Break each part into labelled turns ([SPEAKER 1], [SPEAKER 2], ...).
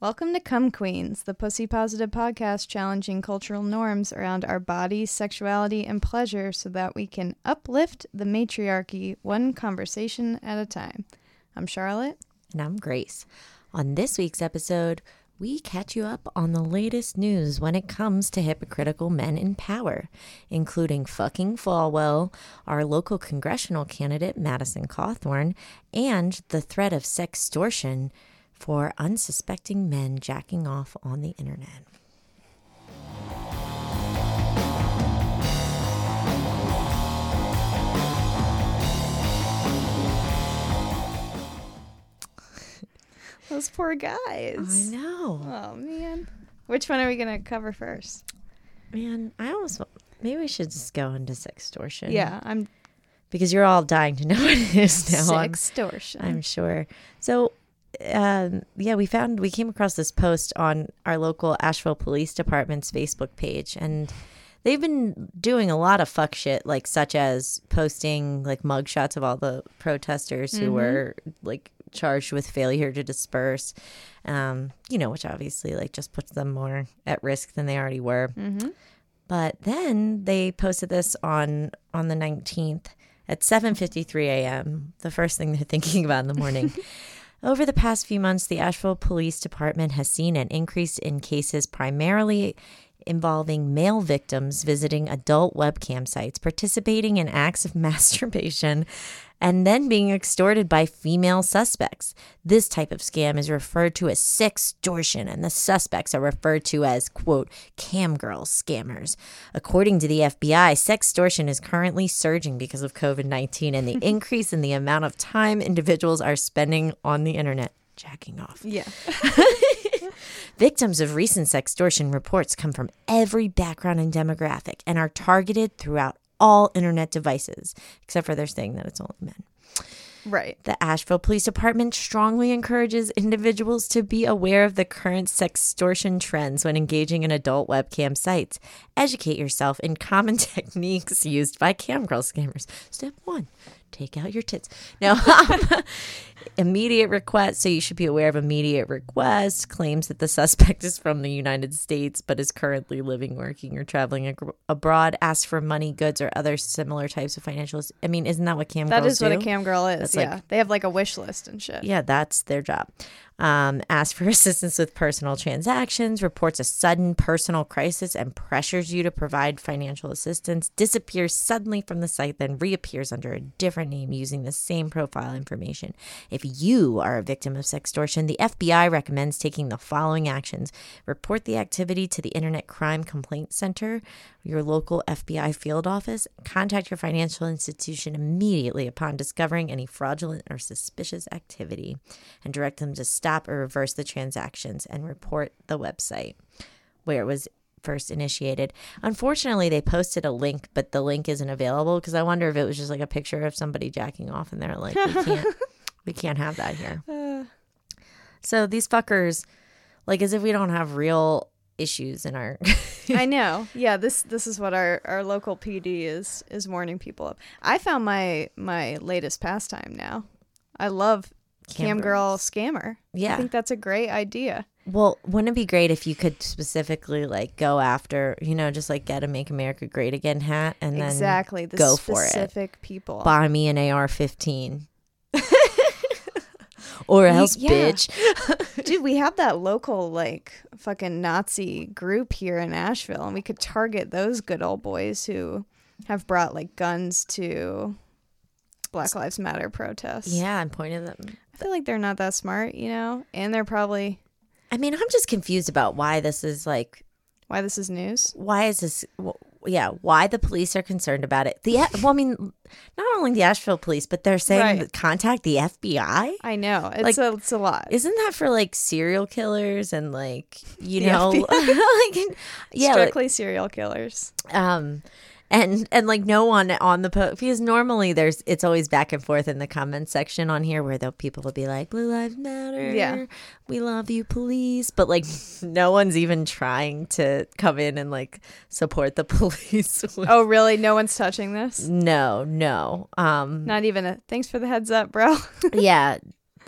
[SPEAKER 1] Welcome to Come Queens, the pussy positive podcast challenging cultural norms around our bodies, sexuality, and pleasure so that we can uplift the matriarchy one conversation at a time. I'm Charlotte.
[SPEAKER 2] And I'm Grace. On this week's episode, we catch you up on the latest news when it comes to hypocritical men in power, including fucking Falwell, our local congressional candidate, Madison Cawthorn, and the threat of sextortion for unsuspecting men jacking off on the internet.
[SPEAKER 1] Those poor guys.
[SPEAKER 2] I know.
[SPEAKER 1] Oh, man. Which one are we going to cover first?
[SPEAKER 2] Man, I almost maybe we should just go into sextortion.
[SPEAKER 1] Yeah, I'm
[SPEAKER 2] Because you're all dying to know what it is now. I'm-
[SPEAKER 1] sextortion.
[SPEAKER 2] I'm sure. So, um, yeah, we found we came across this post on our local Asheville Police Department's Facebook page, and they've been doing a lot of fuck shit, like such as posting like mugshots of all the protesters who were like charged with failure to disperse. Um, you know, which obviously like just puts them more at risk than they already were.
[SPEAKER 1] mm-hmm.
[SPEAKER 2] But then they posted this on on the 19th at 7:53 a.m. The first thing they're thinking about in the morning. Over the past few months, the Asheville Police Department has seen an increase in cases primarily involving male victims visiting adult webcam sites, participating in acts of masturbation, and then being extorted by female suspects. This type of scam is referred to as sextortion, and the suspects are referred to as, quote, cam girl scammers. According to the FBI, sextortion is currently surging because of COVID 19 and the increase in the amount of time individuals are spending on the internet jacking off.
[SPEAKER 1] Yeah.
[SPEAKER 2] Victims of recent sextortion reports come from every background and demographic and are targeted throughout all internet devices, except for they're saying that it's only men.
[SPEAKER 1] Right.
[SPEAKER 2] The Asheville Police Department strongly encourages individuals to be aware of the current sextortion trends when engaging in adult webcam sites. Educate yourself in common techniques used by camgirl scammers. Step one, take out your tits. Now, um, immediate request. So you should be aware of immediate request. Claims that the suspect is from the United States but is currently living, working, or traveling ag- abroad. Ask for money, goods, or other similar types of financial. I mean, isn't that what camgirls
[SPEAKER 1] That is
[SPEAKER 2] do?
[SPEAKER 1] what a cam girl is.
[SPEAKER 2] That's
[SPEAKER 1] yeah.
[SPEAKER 2] like-
[SPEAKER 1] they have like a wish list and shit.
[SPEAKER 2] Yeah, that's their job. Um, ask for assistance with personal transactions, reports a sudden personal crisis and pressures you to provide financial assistance, disappears suddenly from the site, then reappears under a different name using the same profile information. If you are a victim of sextortion, the FBI recommends taking the following actions report the activity to the Internet Crime Complaint Center, your local FBI field office, contact your financial institution immediately upon discovering any fraudulent or suspicious activity, and direct them to stop or reverse the transactions and report the website where it was first initiated. Unfortunately, they posted a link, but the link isn't available because I wonder if it was just like a picture of somebody jacking off and they're like, we can't, we can't have that here.
[SPEAKER 1] Uh,
[SPEAKER 2] So these fuckers, like as if we don't have real issues in our
[SPEAKER 1] I know. Yeah, this this is what our, our local PD is is warning people of. I found my my latest pastime now. I love cam girl scammer.
[SPEAKER 2] Yeah.
[SPEAKER 1] I think that's a great idea.
[SPEAKER 2] Well, wouldn't it be great if you could specifically like go after, you know, just like get a Make America Great Again hat and then
[SPEAKER 1] exactly. The
[SPEAKER 2] go for it.
[SPEAKER 1] specific people.
[SPEAKER 2] buy me an AR-15. or else,
[SPEAKER 1] yeah.
[SPEAKER 2] bitch.
[SPEAKER 1] Dude, we have that local like fucking Nazi group here in Asheville and we could target those good old boys who have brought like guns to Black Lives Matter protests.
[SPEAKER 2] Yeah, I'm pointing them.
[SPEAKER 1] I feel like they're not that smart, you know? And they're probably
[SPEAKER 2] I mean, I'm just confused about why this is like
[SPEAKER 1] why this is news.
[SPEAKER 2] why is this yeah, why the police are concerned about it. The well, I mean, not only the Asheville police, but they're saying
[SPEAKER 1] Right.
[SPEAKER 2] contact the FBI.
[SPEAKER 1] I know. It's
[SPEAKER 2] Like,
[SPEAKER 1] a it's a lot.
[SPEAKER 2] Isn't that for like serial killers and like you
[SPEAKER 1] The
[SPEAKER 2] know, like yeah, like,
[SPEAKER 1] Strictly serial killers.
[SPEAKER 2] um and and like no one on the post because normally there's it's always back and forth in the comments section on here where the people will be like blue lives matter
[SPEAKER 1] Yeah.
[SPEAKER 2] we love you police but like no one's even trying to come in and like support the police
[SPEAKER 1] Oh, really? No one's touching this?
[SPEAKER 2] no no um
[SPEAKER 1] Not even a thanks for the heads up, bro.
[SPEAKER 2] yeah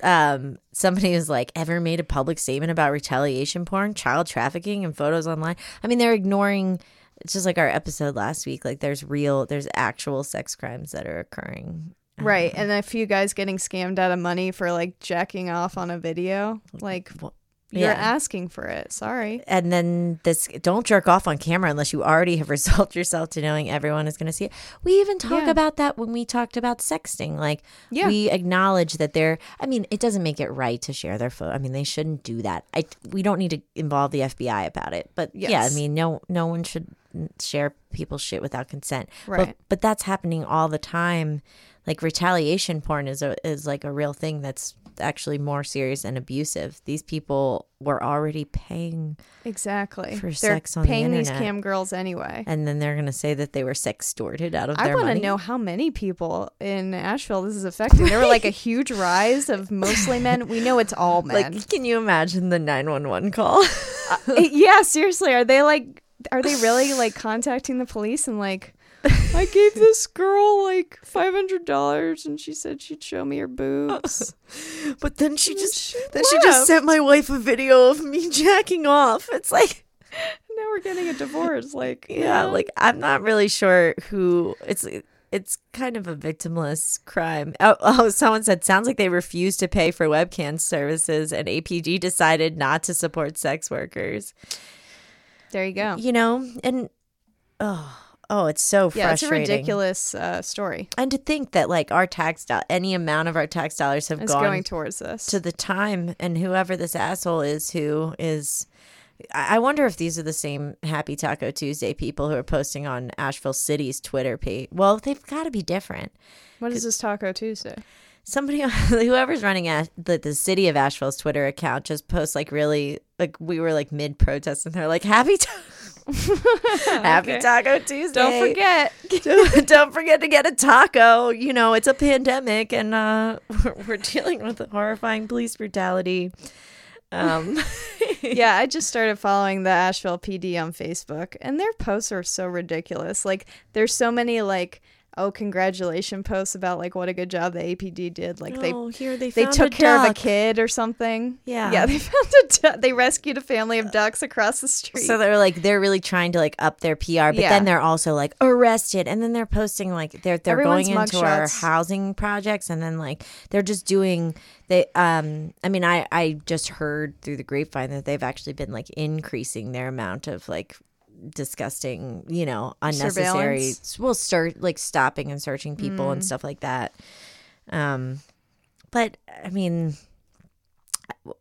[SPEAKER 2] um, somebody was like, ever made a public statement about retaliation porn, child trafficking, and photos online? I mean, they're ignoring. It's just like our episode last week. Like, there's real, there's actual sex crimes that are occurring.
[SPEAKER 1] Right. Um, and a few guys getting scammed out of money for like jacking off on a video. Like, you're
[SPEAKER 2] Yeah.
[SPEAKER 1] asking for it. Sorry.
[SPEAKER 2] And then this, don't jerk off on camera unless you already have resolved yourself to knowing everyone is going to see it. We even talk
[SPEAKER 1] Yeah.
[SPEAKER 2] about that when we talked about sexting. Like,
[SPEAKER 1] Yeah.
[SPEAKER 2] we acknowledge that they're, I mean, it doesn't make it right to share their photo. I mean, they shouldn't do that. I, we don't need to involve the FBI about it. But yeah, I mean, no, no one should share people's shit without consent. But,
[SPEAKER 1] Right.
[SPEAKER 2] but that's happening all the time. Like retaliation porn is a, is like a real thing that's actually more serious and abusive. These people were already paying
[SPEAKER 1] Exactly.
[SPEAKER 2] For
[SPEAKER 1] They're
[SPEAKER 2] sex on the
[SPEAKER 1] paying these cam girls anyway.
[SPEAKER 2] and then they're going to say that they were sex sextorted out of
[SPEAKER 1] I want to know how many people in Asheville this is affecting. There were like a huge rise of mostly men. We know it's all men.
[SPEAKER 2] Like, can you imagine the 911 call?
[SPEAKER 1] Uh, yeah, seriously, are they like are they really like contacting the police and like I gave this girl like five hundred dollars and she said she'd show me her boobs.
[SPEAKER 2] but then she just
[SPEAKER 1] She
[SPEAKER 2] then she just sent my wife a video of me jacking off. It's like
[SPEAKER 1] now we're getting a divorce. Like
[SPEAKER 2] yeah, like I'm not really sure who it's it's kind of a victimless crime. Oh, oh, someone said sounds like they refused to pay for webcam services and APD decided not to support sex workers.
[SPEAKER 1] There you go.
[SPEAKER 2] You know, and oh, oh, it's so
[SPEAKER 1] Yeah, it's a ridiculous uh, story.
[SPEAKER 2] And to think that like our tax any amount of our tax dollars have
[SPEAKER 1] It's
[SPEAKER 2] gone
[SPEAKER 1] going towards this.
[SPEAKER 2] to the time and whoever this asshole is who is I I wonder if these are the same Happy Taco Tuesday people who are posting on Asheville City's Twitter page. Well, they've got to be different.
[SPEAKER 1] what is this Taco Tuesday?
[SPEAKER 2] Somebody, whoever's running Ash, the, the city of Asheville's Twitter account, just posts like really like we were like mid protest and they're like Happy ta- Happy
[SPEAKER 1] Okay.
[SPEAKER 2] Taco Tuesday.
[SPEAKER 1] Don't forget.
[SPEAKER 2] don't, don't forget to get a taco. You know, it's a pandemic and uh, we're, we're dealing with horrifying police brutality. Um,
[SPEAKER 1] yeah, I just started following the Asheville PD on Facebook, and their posts are so ridiculous. Like, there's so many like, oh, congratulation posts about like what a good job the APD did. Like they
[SPEAKER 2] oh, here they found they
[SPEAKER 1] took
[SPEAKER 2] a
[SPEAKER 1] care of a kid or something.
[SPEAKER 2] Yeah.
[SPEAKER 1] yeah, they found a du- they rescued a family of ducks across the street.
[SPEAKER 2] So they're like they're really trying to like up their PR, but
[SPEAKER 1] Yeah.
[SPEAKER 2] then they're also like arrested, and then they're posting like they're they're
[SPEAKER 1] Everyone's
[SPEAKER 2] going into our housing projects, and then like they're just doing they um I mean I I just heard through the grapevine that they've actually been like increasing their amount of like disgusting you know unnecessary well start like stopping and searching people
[SPEAKER 1] Mm.
[SPEAKER 2] and stuff like that um but I mean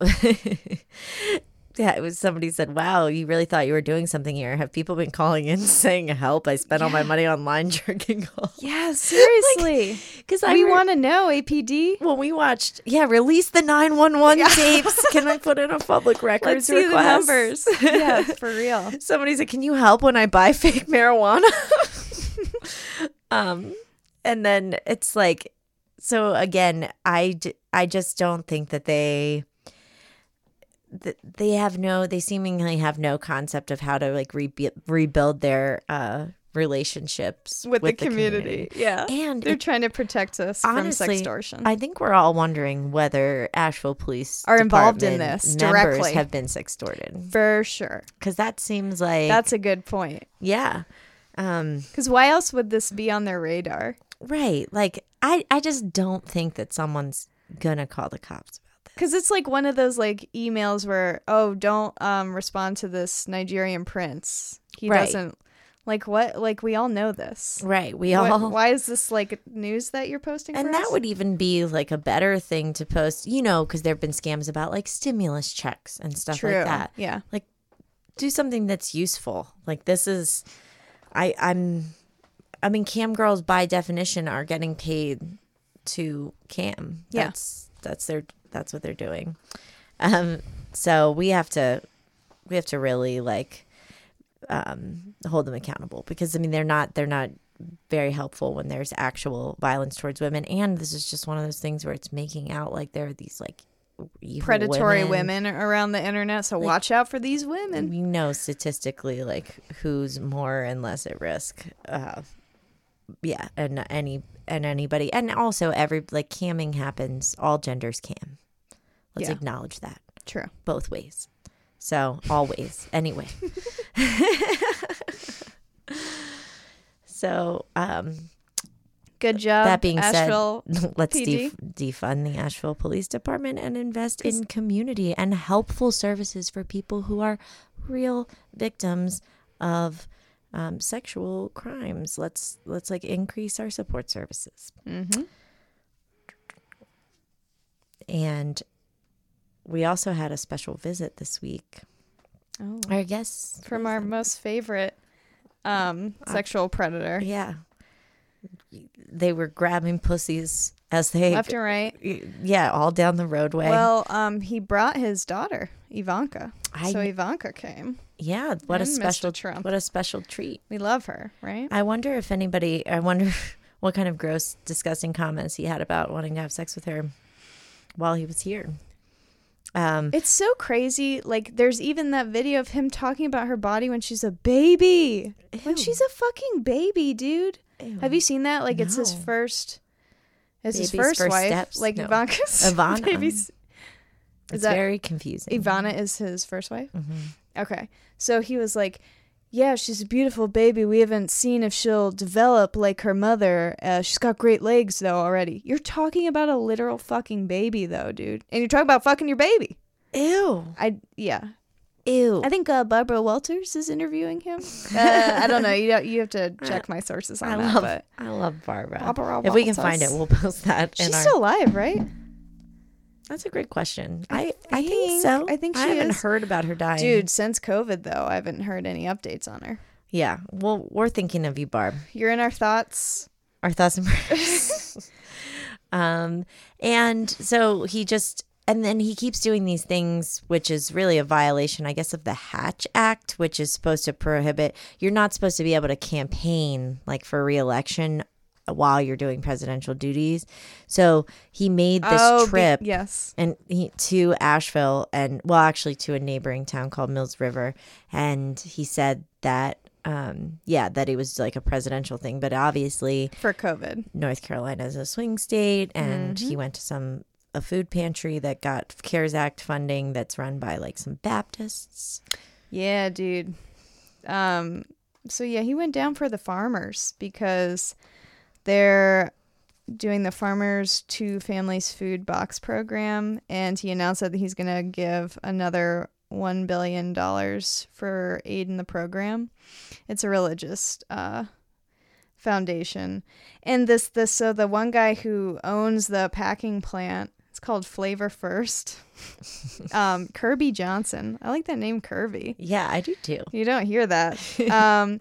[SPEAKER 2] yeah, it was somebody said, "Wow, you really thought you were doing something here." Have people been calling in saying, "Help! I spent all my money on line jerking off."
[SPEAKER 1] yeah, seriously,
[SPEAKER 2] Because I
[SPEAKER 1] we
[SPEAKER 2] re-
[SPEAKER 1] want to know APD.
[SPEAKER 2] when we watched, yeah, release the nine one one tapes. Can I put in a public
[SPEAKER 1] Let's
[SPEAKER 2] records
[SPEAKER 1] see the
[SPEAKER 2] request?
[SPEAKER 1] numbers. yeah, for real.
[SPEAKER 2] Somebody said, "Can you help when I buy fake marijuana?" um, and then it's like, so again, I d- I just don't think that they th- they have no they seemingly have no concept of how to like rebu- rebuild their uh relationships
[SPEAKER 1] With, the, community. yeah.
[SPEAKER 2] and
[SPEAKER 1] They're
[SPEAKER 2] it-
[SPEAKER 1] trying to protect us from
[SPEAKER 2] Honestly,
[SPEAKER 1] sextortion.
[SPEAKER 2] I think we're all wondering whether Asheville Police
[SPEAKER 1] Are involved in this directly.
[SPEAKER 2] have been sextorted
[SPEAKER 1] for sure.
[SPEAKER 2] because that seems like
[SPEAKER 1] That's a good point.
[SPEAKER 2] yeah um
[SPEAKER 1] Because why else would this be on their radar?
[SPEAKER 2] right like i i just don't think that someone's gonna call the cops
[SPEAKER 1] Because it's like one of those like emails where, oh, don't um respond to this Nigerian prince. He
[SPEAKER 2] Right.
[SPEAKER 1] doesn't like what? Like we all know this.
[SPEAKER 2] right we
[SPEAKER 1] What-
[SPEAKER 2] all
[SPEAKER 1] why is this like news that you're posting?
[SPEAKER 2] and that
[SPEAKER 1] us?
[SPEAKER 2] would even be like a better thing to post you know because there have been scams about like stimulus checks and stuff
[SPEAKER 1] true.
[SPEAKER 2] like that
[SPEAKER 1] Yeah.
[SPEAKER 2] Like do something that's useful. Like this is I I'm I mean cam girls by definition are getting paid to cam.
[SPEAKER 1] Yeah.
[SPEAKER 2] That's that's their that's what they're doing. Um so we have to we have to really like um hold them accountable because I mean they're not they're not very helpful when there's actual violence towards women and this is just one of those things where it's making out like there are these like
[SPEAKER 1] Predatory women. around the internet, so watch out for these women.
[SPEAKER 2] we know statistically like who's more and less at risk uh yeah and any and anybody and also every like camming happens all genders cam Let's
[SPEAKER 1] Yeah.
[SPEAKER 2] acknowledge that
[SPEAKER 1] True.
[SPEAKER 2] both ways. So always, anyway. so um,
[SPEAKER 1] Good job.
[SPEAKER 2] that being
[SPEAKER 1] Asheville.
[SPEAKER 2] said, let's def- defund the Asheville Police Department and invest in community and helpful services for people who are real victims of um, sexual crimes. Let's let's like increase our support services.
[SPEAKER 1] Mhm.
[SPEAKER 2] And we also had a special visit this week.
[SPEAKER 1] Oh.
[SPEAKER 2] Our guests
[SPEAKER 1] From our most favorite um, sexual predator.
[SPEAKER 2] yeah, they were grabbing pussies as they
[SPEAKER 1] Left and right.
[SPEAKER 2] yeah all down the roadway.
[SPEAKER 1] Well, um, he brought his daughter, Ivanka.
[SPEAKER 2] I-
[SPEAKER 1] so Ivanka came.
[SPEAKER 2] yeah, what a
[SPEAKER 1] and Mr.
[SPEAKER 2] special
[SPEAKER 1] Trump.
[SPEAKER 2] what a special treat.
[SPEAKER 1] We love her, right?
[SPEAKER 2] I wonder if anybody. I wonder what kind of gross, disgusting comments he had about wanting to have sex with her while he was here. Um,
[SPEAKER 1] It's so crazy. Like, there's even that video of him talking about her body when she's a baby. When she's a fucking baby, dude. Have you seen that? Like, it's his first. It's his first,
[SPEAKER 2] first
[SPEAKER 1] wife.
[SPEAKER 2] steps?
[SPEAKER 1] Like
[SPEAKER 2] No.
[SPEAKER 1] Ivanka's
[SPEAKER 2] Ivana.
[SPEAKER 1] baby's.
[SPEAKER 2] It's very confusing.
[SPEAKER 1] Ivana is his first wife.
[SPEAKER 2] Mhm.
[SPEAKER 1] Okay. So he was like, Yeah, she's a beautiful baby. We haven't seen if she'll develop like her mother. Uh, she's got great legs, though, already. You're talking about a literal fucking baby, though, dude. And you're talking about fucking your baby.
[SPEAKER 2] Ew,
[SPEAKER 1] I, yeah.
[SPEAKER 2] ew.
[SPEAKER 1] I think uh, Barbara Walters is interviewing him. Uh, I don't know. You don't, you have to check my sources on
[SPEAKER 2] I
[SPEAKER 1] that.
[SPEAKER 2] love, I love Barbara.
[SPEAKER 1] Barbara
[SPEAKER 2] if we can find it, we'll post that. in
[SPEAKER 1] she's
[SPEAKER 2] our,
[SPEAKER 1] still alive, right?
[SPEAKER 2] That's a great question. I,
[SPEAKER 1] I
[SPEAKER 2] I, think
[SPEAKER 1] think-
[SPEAKER 2] so.
[SPEAKER 1] I think she I
[SPEAKER 2] haven't
[SPEAKER 1] is.
[SPEAKER 2] heard about her dying.
[SPEAKER 1] Dude, since COVID, though, I haven't heard any updates on her.
[SPEAKER 2] Yeah. Well, we're thinking of you, Barb.
[SPEAKER 1] You're in our thoughts.
[SPEAKER 2] Our thoughts and prayers. um, and so he just, and then he keeps doing these things, which is really a violation, I guess, of the Hatch Act, which is supposed to prohibit. You're not supposed to be able to campaign like for reelection while you're doing presidential duties. So he made this
[SPEAKER 1] Oh, be-
[SPEAKER 2] trip
[SPEAKER 1] yes.
[SPEAKER 2] and he to Asheville and well actually to a neighboring town called Mills River and he said that um yeah that it was like a presidential thing but obviously
[SPEAKER 1] For COVID.
[SPEAKER 2] North Carolina is a swing state and he went to some a food pantry that got CARES Act funding that's run by like some Baptists.
[SPEAKER 1] Yeah, dude. Um so yeah, he went down for the farmers because they're doing the farmers to families food box program and he announced that he's going to give another 1 billion dollars for aid in the program. It's a religious uh foundation. And this this so the one guy who owns the packing plant, it's called Flavor First. um Kirby Johnson. I like that name Kirby.
[SPEAKER 2] Yeah, I do too.
[SPEAKER 1] You don't hear that. um,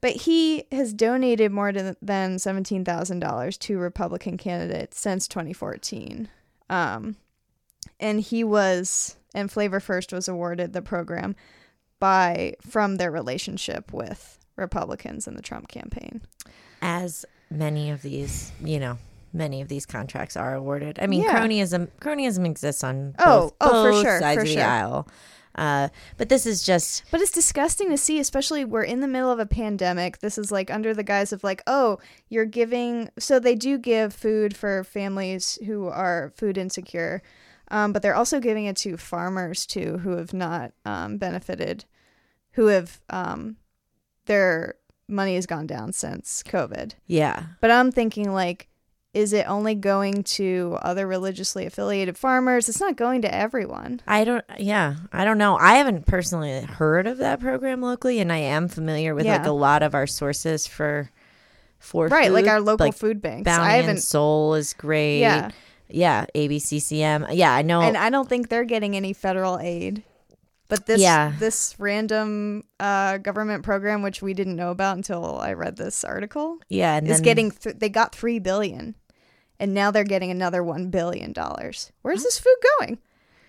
[SPEAKER 1] but he has donated more to, than $17,000 to Republican candidates since 2014. Um, and he was, and Flavor First was awarded the program by, from their relationship with Republicans in the Trump campaign.
[SPEAKER 2] As many of these, you know, many of these contracts are awarded. I mean,
[SPEAKER 1] Yeah.
[SPEAKER 2] cronyism cronyism exists on
[SPEAKER 1] Oh,
[SPEAKER 2] both,
[SPEAKER 1] oh, for
[SPEAKER 2] both
[SPEAKER 1] sure,
[SPEAKER 2] sides
[SPEAKER 1] for
[SPEAKER 2] of the aisle. Uh, but this is just
[SPEAKER 1] But it's disgusting to see, especially we're in the middle of a pandemic. This is like under the guise of like, oh, you're giving. So they do give food for families who are food insecure, um, but they're also giving it to farmers too, who have not um, benefited, who have um, their money has gone down since COVID.
[SPEAKER 2] yeah.
[SPEAKER 1] But I'm thinking like. Is it only going to other religiously affiliated farmers? It's not going to everyone.
[SPEAKER 2] I don't. Yeah, I don't know. I haven't personally heard of that program locally, and I am familiar with like a lot of our sources for for
[SPEAKER 1] Right, like our local
[SPEAKER 2] Like,
[SPEAKER 1] food banks.
[SPEAKER 2] Bounty
[SPEAKER 1] I haven't
[SPEAKER 2] Soul is great.
[SPEAKER 1] Yeah.
[SPEAKER 2] yeah. ABCCM. Yeah, I know.
[SPEAKER 1] and I don't think they're getting any federal aid. But this
[SPEAKER 2] Yeah.
[SPEAKER 1] this random uh, government program, which we didn't know about until I read this article,
[SPEAKER 2] yeah, and
[SPEAKER 1] is
[SPEAKER 2] then
[SPEAKER 1] getting th- they got three billion, and now they're getting another one billion dollars. Where's this food going?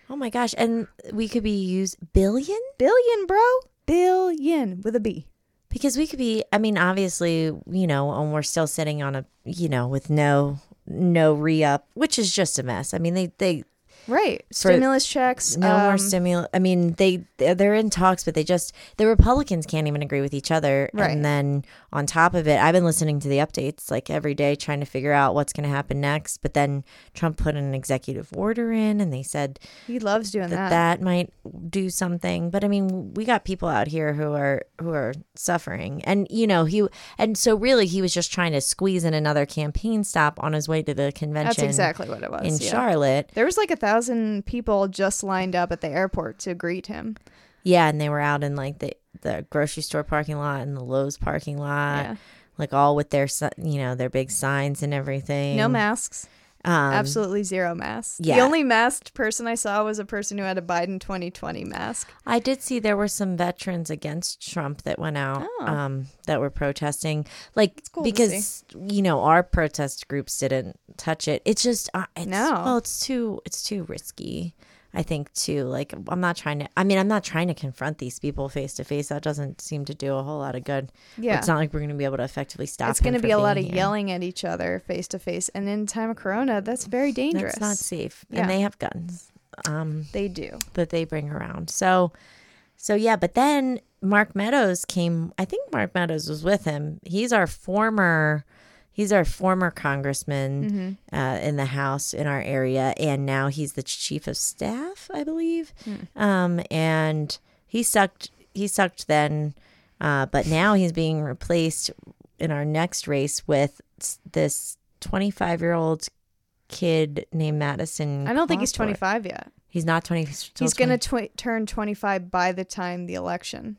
[SPEAKER 2] Oh my gosh, and we could be used billion
[SPEAKER 1] Billion, bro, billion with a B.
[SPEAKER 2] because we could be. I mean, obviously, you know, and we're still sitting on a, you know, with no no re up, which is just a mess. I mean, they they
[SPEAKER 1] Right. Stimulus checks.
[SPEAKER 2] No more
[SPEAKER 1] um,
[SPEAKER 2] stimulus. I mean, they they're in talks, but they just the Republicans can't even agree with each other.
[SPEAKER 1] Right.
[SPEAKER 2] And then on top of it, I've been listening to the updates like every day, trying to figure out what's going to happen next. But then Trump put an executive order in, and they said
[SPEAKER 1] He loves doing
[SPEAKER 2] that
[SPEAKER 1] that.
[SPEAKER 2] that might do something. But I mean, we got people out here who are who are suffering, and you know he and so really he was just trying to squeeze in another campaign stop on his way to the convention.
[SPEAKER 1] That's exactly what it was.
[SPEAKER 2] in
[SPEAKER 1] yeah.
[SPEAKER 2] Charlotte.
[SPEAKER 1] There was like a thousand people just lined up at the airport to greet him.
[SPEAKER 2] Yeah, and they were out in like the the grocery store parking lot and the Lowe's parking lot,
[SPEAKER 1] Yeah.
[SPEAKER 2] like all with their you know their big signs and everything.
[SPEAKER 1] No masks.
[SPEAKER 2] Um,
[SPEAKER 1] Absolutely zero masks. The only masked person I saw was a person who had a Biden 2020 mask.
[SPEAKER 2] I did see there were some veterans against Trump that went out
[SPEAKER 1] Oh.
[SPEAKER 2] um, that were protesting, like
[SPEAKER 1] cool
[SPEAKER 2] because you know our protest groups didn't touch it. It's just uh, it's,
[SPEAKER 1] No.
[SPEAKER 2] well, it's too it's too risky. I think too. Like I'm not trying to. I mean, I'm not trying to confront these people face to face. That doesn't seem to do a whole lot of good.
[SPEAKER 1] Yeah.
[SPEAKER 2] it's not like we're going to be able to effectively stop.
[SPEAKER 1] it's going to be a lot of
[SPEAKER 2] here.
[SPEAKER 1] yelling at each other face to face. And in time of Corona, that's very dangerous.
[SPEAKER 2] That's not safe,
[SPEAKER 1] Yeah.
[SPEAKER 2] and they have guns. Um,
[SPEAKER 1] They do.
[SPEAKER 2] that they bring around. So, so yeah. But then Mark Meadows came. I think Mark Meadows was with him. He's our former. He's our former congressman uh, in the House in our area, and now he's the chief of staff, I believe. Um, and he sucked. He sucked then, uh, but now he's being replaced in our next race with this 25 year old kid named Madison.
[SPEAKER 1] I don't think he's 25 yet.
[SPEAKER 2] He's not 20. still
[SPEAKER 1] He's going to tw- turn 25 by the time the election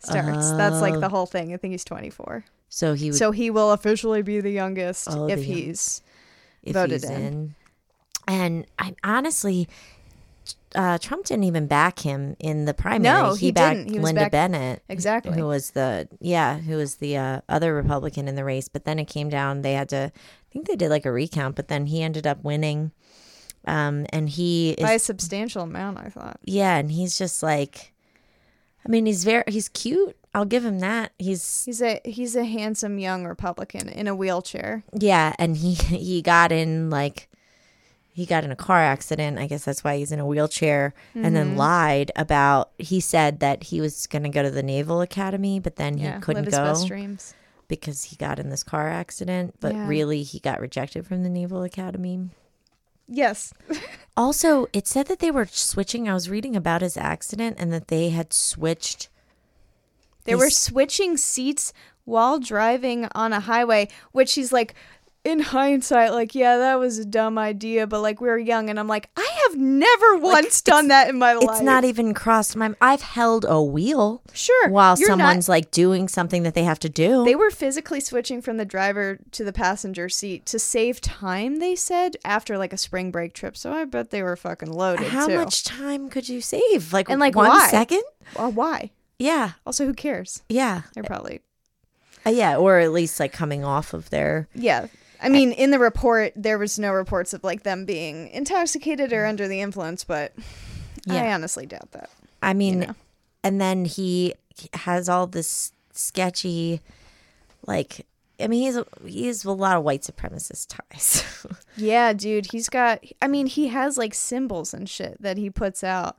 [SPEAKER 1] starts. That's like
[SPEAKER 2] Oh.
[SPEAKER 1] the whole thing. I think he's 24.
[SPEAKER 2] So he would,
[SPEAKER 1] So he will officially be the youngest
[SPEAKER 2] Oh,
[SPEAKER 1] if
[SPEAKER 2] the young-
[SPEAKER 1] he's.
[SPEAKER 2] if
[SPEAKER 1] voted
[SPEAKER 2] he's
[SPEAKER 1] in.
[SPEAKER 2] And I honestly, uh, Trump didn't even back him in the primary.
[SPEAKER 1] No, he
[SPEAKER 2] backed
[SPEAKER 1] didn't. He
[SPEAKER 2] Lynda
[SPEAKER 1] back-
[SPEAKER 2] Bennett,
[SPEAKER 1] Exactly.
[SPEAKER 2] who was the yeah, who was the uh, other Republican in the race. But then it came down. They had to. I think they did like a recount, but then he ended up winning. Um, and he is
[SPEAKER 1] By a substantial amount, I thought.
[SPEAKER 2] yeah, and he's just like, I mean, he's very he's cute. I'll give him that. He's
[SPEAKER 1] He's a he's a handsome young Republican in a wheelchair.
[SPEAKER 2] Yeah, and he he got in like he got in a car accident. I guess that's why he's in a wheelchair and then
[SPEAKER 1] Mm-hmm.
[SPEAKER 2] lied about he said that he was going to go to the Naval Academy, but then
[SPEAKER 1] Yeah,
[SPEAKER 2] he couldn't
[SPEAKER 1] live his
[SPEAKER 2] go
[SPEAKER 1] best dreams.
[SPEAKER 2] because he got in this car accident, but
[SPEAKER 1] Yeah.
[SPEAKER 2] really he got rejected from the Naval Academy.
[SPEAKER 1] Yes,
[SPEAKER 2] Also, it said that they were switching. I was reading about his accident and that they had switched
[SPEAKER 1] they were switching seats while driving on a highway, which he's like, in hindsight, like, yeah, that was a dumb idea, but like we were young, and I'm like, I have never once done that in my life.
[SPEAKER 2] It's not even crossed my I've held a wheel
[SPEAKER 1] sure
[SPEAKER 2] while
[SPEAKER 1] you're not-
[SPEAKER 2] someone's like doing something that they have to do.
[SPEAKER 1] They were physically switching from the driver to the passenger seat to save time, they said, after like a spring break trip. So I bet they were fucking loaded
[SPEAKER 2] How
[SPEAKER 1] too.
[SPEAKER 2] much time could you save? Like,
[SPEAKER 1] And, like,
[SPEAKER 2] one
[SPEAKER 1] why?
[SPEAKER 2] second?
[SPEAKER 1] Well, why?
[SPEAKER 2] Yeah,
[SPEAKER 1] Also, who cares?
[SPEAKER 2] yeah,
[SPEAKER 1] They're probably
[SPEAKER 2] Uh, yeah, or at least like coming off of their.
[SPEAKER 1] yeah. I mean, in the report, there was no reports of like them being intoxicated or under the influence, but
[SPEAKER 2] yeah.
[SPEAKER 1] I honestly doubt that.
[SPEAKER 2] I mean,
[SPEAKER 1] know.
[SPEAKER 2] and then he has all this sketchy, like. I mean, he's a, he has a lot of white supremacist ties.
[SPEAKER 1] Yeah, dude, he's got. I mean, he has like symbols and shit that he puts out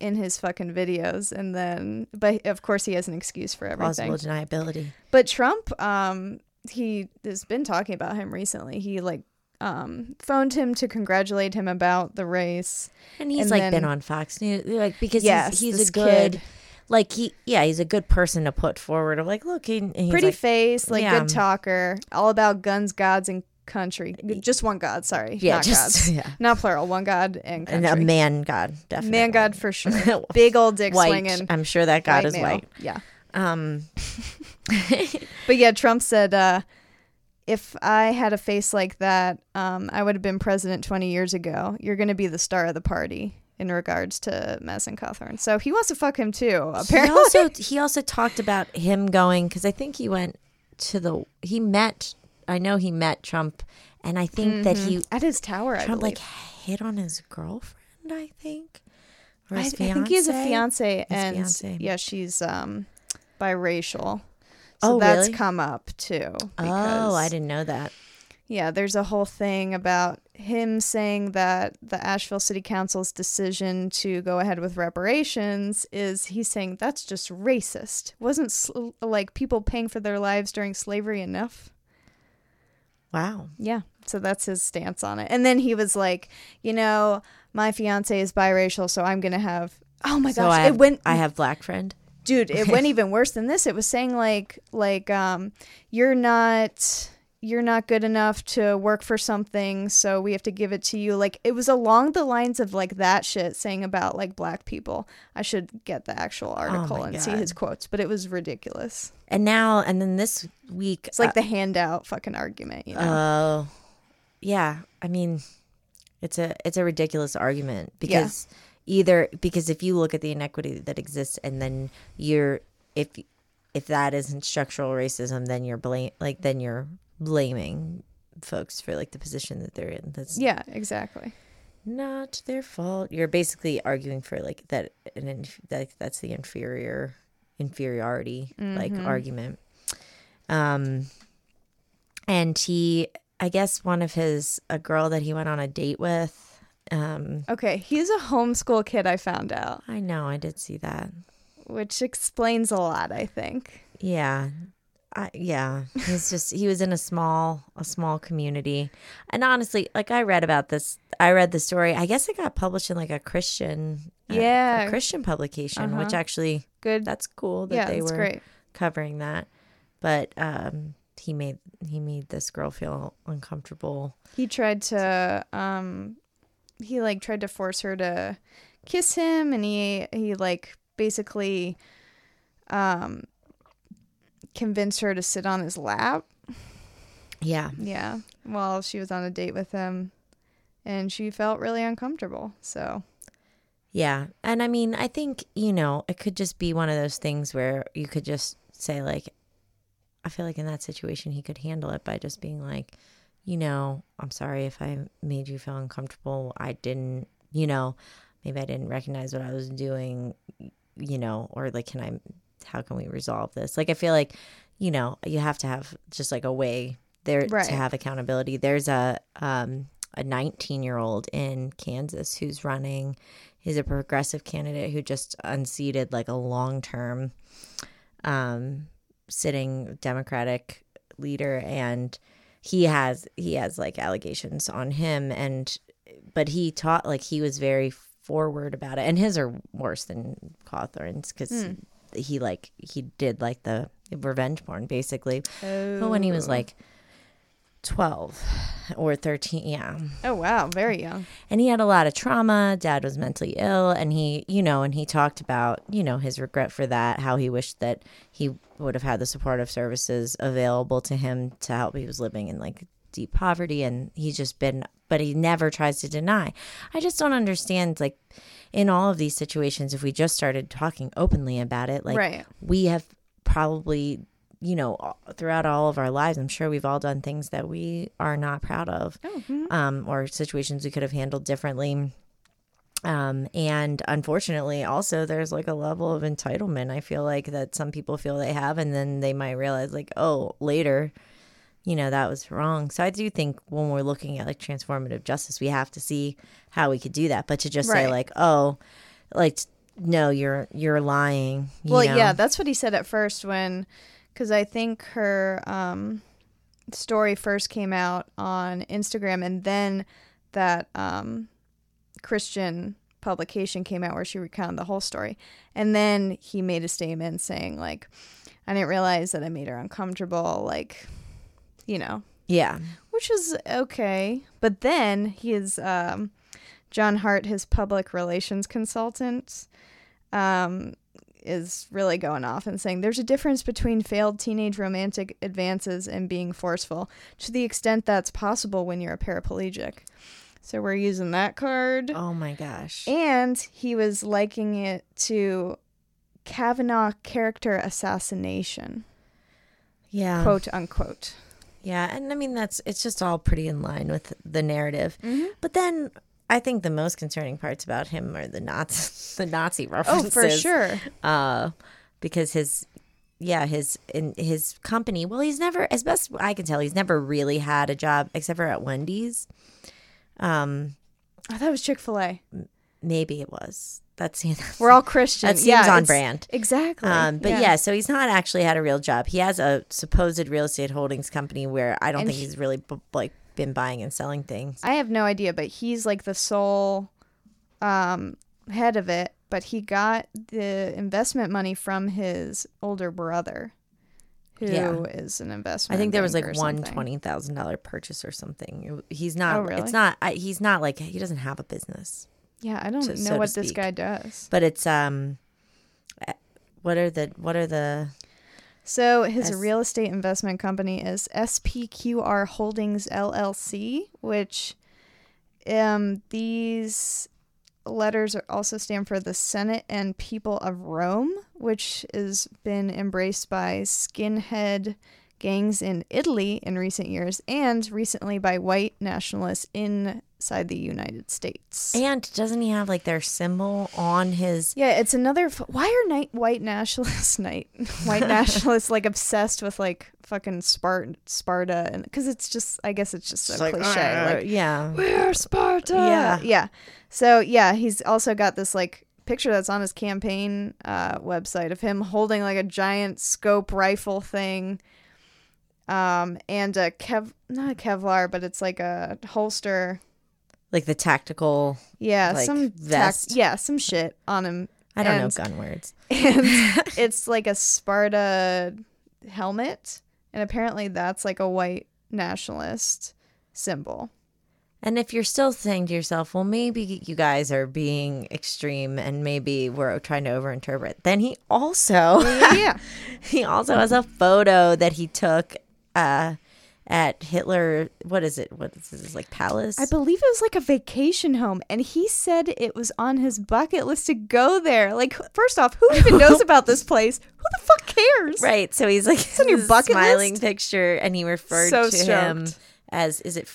[SPEAKER 1] in his fucking videos, and then, but of course, he has an excuse for everything.
[SPEAKER 2] Plausible deniability.
[SPEAKER 1] But Trump, um, he has been talking about him recently. He like um phoned him to congratulate him about the race.
[SPEAKER 2] And he's
[SPEAKER 1] And
[SPEAKER 2] like
[SPEAKER 1] then-
[SPEAKER 2] been on Fox News, like because
[SPEAKER 1] Yes,
[SPEAKER 2] he's, he's a good,
[SPEAKER 1] kid.
[SPEAKER 2] like he, yeah, he's a good person to put forward. Of like, look, he, he's
[SPEAKER 1] Pretty
[SPEAKER 2] like,
[SPEAKER 1] face, like
[SPEAKER 2] yeah.
[SPEAKER 1] good talker, all about guns, gods, and country. Just one god, sorry,
[SPEAKER 2] Yeah,
[SPEAKER 1] not
[SPEAKER 2] just-
[SPEAKER 1] gods,
[SPEAKER 2] yeah.
[SPEAKER 1] not plural. One god and
[SPEAKER 2] and
[SPEAKER 1] country.
[SPEAKER 2] a man god, definitely
[SPEAKER 1] Man god for sure. Big old dick
[SPEAKER 2] white.
[SPEAKER 1] swinging.
[SPEAKER 2] I'm sure that god is
[SPEAKER 1] male.
[SPEAKER 2] white.
[SPEAKER 1] Yeah.
[SPEAKER 2] Um,
[SPEAKER 1] But yeah, Trump said, uh, if I had a face like that, um, I would have been president 20 years ago. You're going to be the star of the party in regards to Madison Cawthorn. So he wants to fuck him too,
[SPEAKER 2] He
[SPEAKER 1] apparently.
[SPEAKER 2] also he also talked about him going because I think he went to the he met I know he met Trump and I think that he
[SPEAKER 1] At his tower,
[SPEAKER 2] Trump like hit on his girlfriend I think or
[SPEAKER 1] I, I think he has a fiance, and
[SPEAKER 2] fiancée.
[SPEAKER 1] yeah, she's um, biracial. So
[SPEAKER 2] Oh,
[SPEAKER 1] that's
[SPEAKER 2] really?
[SPEAKER 1] come up too.
[SPEAKER 2] Oh, I didn't know that.
[SPEAKER 1] Yeah, there's a whole thing about him saying that the Asheville City Council's decision to go ahead with reparations is he's saying that's just racist. Wasn't sl- like people paying for their lives during slavery enough?
[SPEAKER 2] Wow.
[SPEAKER 1] Yeah, so that's his stance on it. And then he was like, you know, my fiance is biracial, so I'm going to have Oh my
[SPEAKER 2] So
[SPEAKER 1] gosh,
[SPEAKER 2] I have,
[SPEAKER 1] it went
[SPEAKER 2] I have black friend.
[SPEAKER 1] dude it went even worse than this it was saying like like um you're not you're not good enough to work for something so we have to give it to you. Like it was along the lines of like that shit saying about like black people. I should get the actual oh article
[SPEAKER 2] Oh
[SPEAKER 1] and see his quotes but it was ridiculous.
[SPEAKER 2] And now, and then this week,
[SPEAKER 1] it's like uh, the handout fucking argument you know?
[SPEAKER 2] Oh, yeah. I mean, it's a it's a ridiculous argument because either because if you look at the inequity that exists, and then you're if if that isn't structural racism, then you're blame like then you're blaming folks for like the position that they're in. That's
[SPEAKER 1] yeah exactly
[SPEAKER 2] not their fault. You're basically arguing for like that, and inf- that that's the inferior inferiority like argument. Um, and he, I guess, one of his a girl that he went on a date with. Um,
[SPEAKER 1] okay he's a homeschool kid i found out
[SPEAKER 2] I know I did see that.
[SPEAKER 1] which explains a lot i think
[SPEAKER 2] Yeah. Yeah, he's just he was in a small a small community, and honestly, like I read about this, I read the story. I guess it got published in like a Christian, uh,
[SPEAKER 1] Yeah.
[SPEAKER 2] a Christian publication, which
[SPEAKER 1] Uh-huh.
[SPEAKER 2] actually
[SPEAKER 1] good
[SPEAKER 2] that's cool that
[SPEAKER 1] yeah
[SPEAKER 2] they were
[SPEAKER 1] great
[SPEAKER 2] covering that. But um, he made he made this girl feel uncomfortable.
[SPEAKER 1] he tried to um he like tried to force her to kiss him and he he like basically um convinced her to sit on his lap?
[SPEAKER 2] Yeah,
[SPEAKER 1] yeah. While she was on a date with him. And she felt really uncomfortable so.
[SPEAKER 2] Yeah, and I mean, I think you know it could just be one of those things where you could just say like, I feel like in that situation he could handle it by just being like, you know, I'm sorry if I made you feel uncomfortable. I didn't, you know, maybe I didn't recognize what I was doing, you know, or like, can I, how can we resolve this? Like, I feel like, you know, you have to have just like a way there
[SPEAKER 1] Right.
[SPEAKER 2] to have accountability. There's a, um, a 19 year old in Kansas who's running. He's a progressive candidate who just unseated like a long term um, sitting Democratic leader, and he has he has like allegations on him, and but he taught like he was very forward about it, and his are worse than Cawthorn's because he like he did like the revenge porn basically, but when he was oh. like. 12 or 13 yeah.
[SPEAKER 1] Oh wow. Very young.
[SPEAKER 2] And he had a lot of trauma. Dad was mentally ill and he you know and he talked about you know his regret for that how he wished that he would have had the supportive services available to him to help. He was living in like deep poverty and he's just been but he never tries to deny. I just don't understand like in all of these situations if we just started talking openly about it like
[SPEAKER 1] Right.
[SPEAKER 2] we have probably you know throughout all of our lives i'm sure we've all done things that we are not proud of um, or situations we could have handled differently um, and unfortunately also there's like a level of entitlement i feel like that some people feel they have and then they might realize like oh later you know that was wrong. So i do think when we're looking at like transformative justice we have to see how we could do that. But to just say like oh like no you're you're lying you
[SPEAKER 1] well
[SPEAKER 2] know?
[SPEAKER 1] yeah that's what he said at first when because i think her um story first came out on instagram and then that um christian publication came out where she recounted the whole story. And then he made a statement saying like i didn't realize that i made her uncomfortable like you know
[SPEAKER 2] yeah
[SPEAKER 1] which is okay. But then he is um, John Hart, his public relations consultant, um, is really going off and saying there's a difference between failed teenage romantic advances and being forceful to the extent that's possible when you're a paraplegic. So we're using that card.
[SPEAKER 2] oh my gosh
[SPEAKER 1] And he was liking it to Kavanaugh character assassination,
[SPEAKER 2] yeah
[SPEAKER 1] quote unquote.
[SPEAKER 2] Yeah, and I mean that's it's just all pretty in line with the narrative.
[SPEAKER 1] Mm-hmm.
[SPEAKER 2] But then I think the most concerning parts about him are the Nazi the Nazi references.
[SPEAKER 1] Oh, for sure.
[SPEAKER 2] Uh, because his yeah, his in his company. Well, he's never, as best I can tell, he's never really had a job except for at Wendy's. Um,
[SPEAKER 1] I thought it was Chick Fil A.
[SPEAKER 2] maybe it was. That's
[SPEAKER 1] We're all Christian.
[SPEAKER 2] That seems
[SPEAKER 1] yeah,
[SPEAKER 2] on brand.
[SPEAKER 1] Exactly.
[SPEAKER 2] Um, but yeah. so he's not actually had a real job. He has a supposed real estate holdings company where I don't
[SPEAKER 1] And
[SPEAKER 2] think
[SPEAKER 1] he-
[SPEAKER 2] he's really b- like been buying and selling things.
[SPEAKER 1] I have no idea, but he's like the sole um, head of it. But he got the investment money from his older brother, who is
[SPEAKER 2] Yeah.
[SPEAKER 1] an investment.
[SPEAKER 2] I think there was like one twenty thousand dollar purchase or something. He's not.
[SPEAKER 1] Oh, really?
[SPEAKER 2] It's not. I, he's not like he doesn't have a business.
[SPEAKER 1] Yeah, I don't
[SPEAKER 2] so-
[SPEAKER 1] know
[SPEAKER 2] so
[SPEAKER 1] what this guy does.
[SPEAKER 2] But it's um. What are the what are the
[SPEAKER 1] So his
[SPEAKER 2] S-
[SPEAKER 1] real estate investment company is SPQR Holdings LLC, which um these letters are also stand for the Senate and People of Rome, which has been embraced by skinhead gangs in Italy in recent years and recently by white nationalists inside the United States.
[SPEAKER 2] and doesn't he have like their symbol on his
[SPEAKER 1] Yeah, it's another. F- Why are night white nationalists night white nationalists like obsessed with like fucking Sparta Sparta and because it's just I guess it's just a
[SPEAKER 2] like,
[SPEAKER 1] cliche
[SPEAKER 2] "Uh,
[SPEAKER 1] like
[SPEAKER 2] yeah
[SPEAKER 1] we're Sparta.
[SPEAKER 2] Yeah.
[SPEAKER 1] yeah. So yeah, he's also got this like picture that's on his campaign uh, website of him holding like a giant scope rifle thing. Um, and a Kev, not a Kevlar, but it's like a holster.
[SPEAKER 2] Like the tactical
[SPEAKER 1] Yeah,
[SPEAKER 2] Like
[SPEAKER 1] some
[SPEAKER 2] vest?
[SPEAKER 1] yeah, some shit on him.
[SPEAKER 2] I don't
[SPEAKER 1] And-
[SPEAKER 2] know gun words.
[SPEAKER 1] and it's like a Sparta helmet, and apparently that's like a white nationalist symbol.
[SPEAKER 2] And if you're still saying to yourself, well, maybe you guys are being extreme and maybe we're trying to overinterpret, then he also
[SPEAKER 1] yeah,
[SPEAKER 2] he also has a photo that he took uh, at Hitler. What is it? What is this like palace?
[SPEAKER 1] I believe it was like a vacation home, and he said it was on his bucket list to go there. Like, first off, who even knows about this place? Who the fuck cares?
[SPEAKER 2] right. So he's like it's
[SPEAKER 1] on your bucket
[SPEAKER 2] smiling
[SPEAKER 1] list?
[SPEAKER 2] picture, and he referred
[SPEAKER 1] So
[SPEAKER 2] to him as is it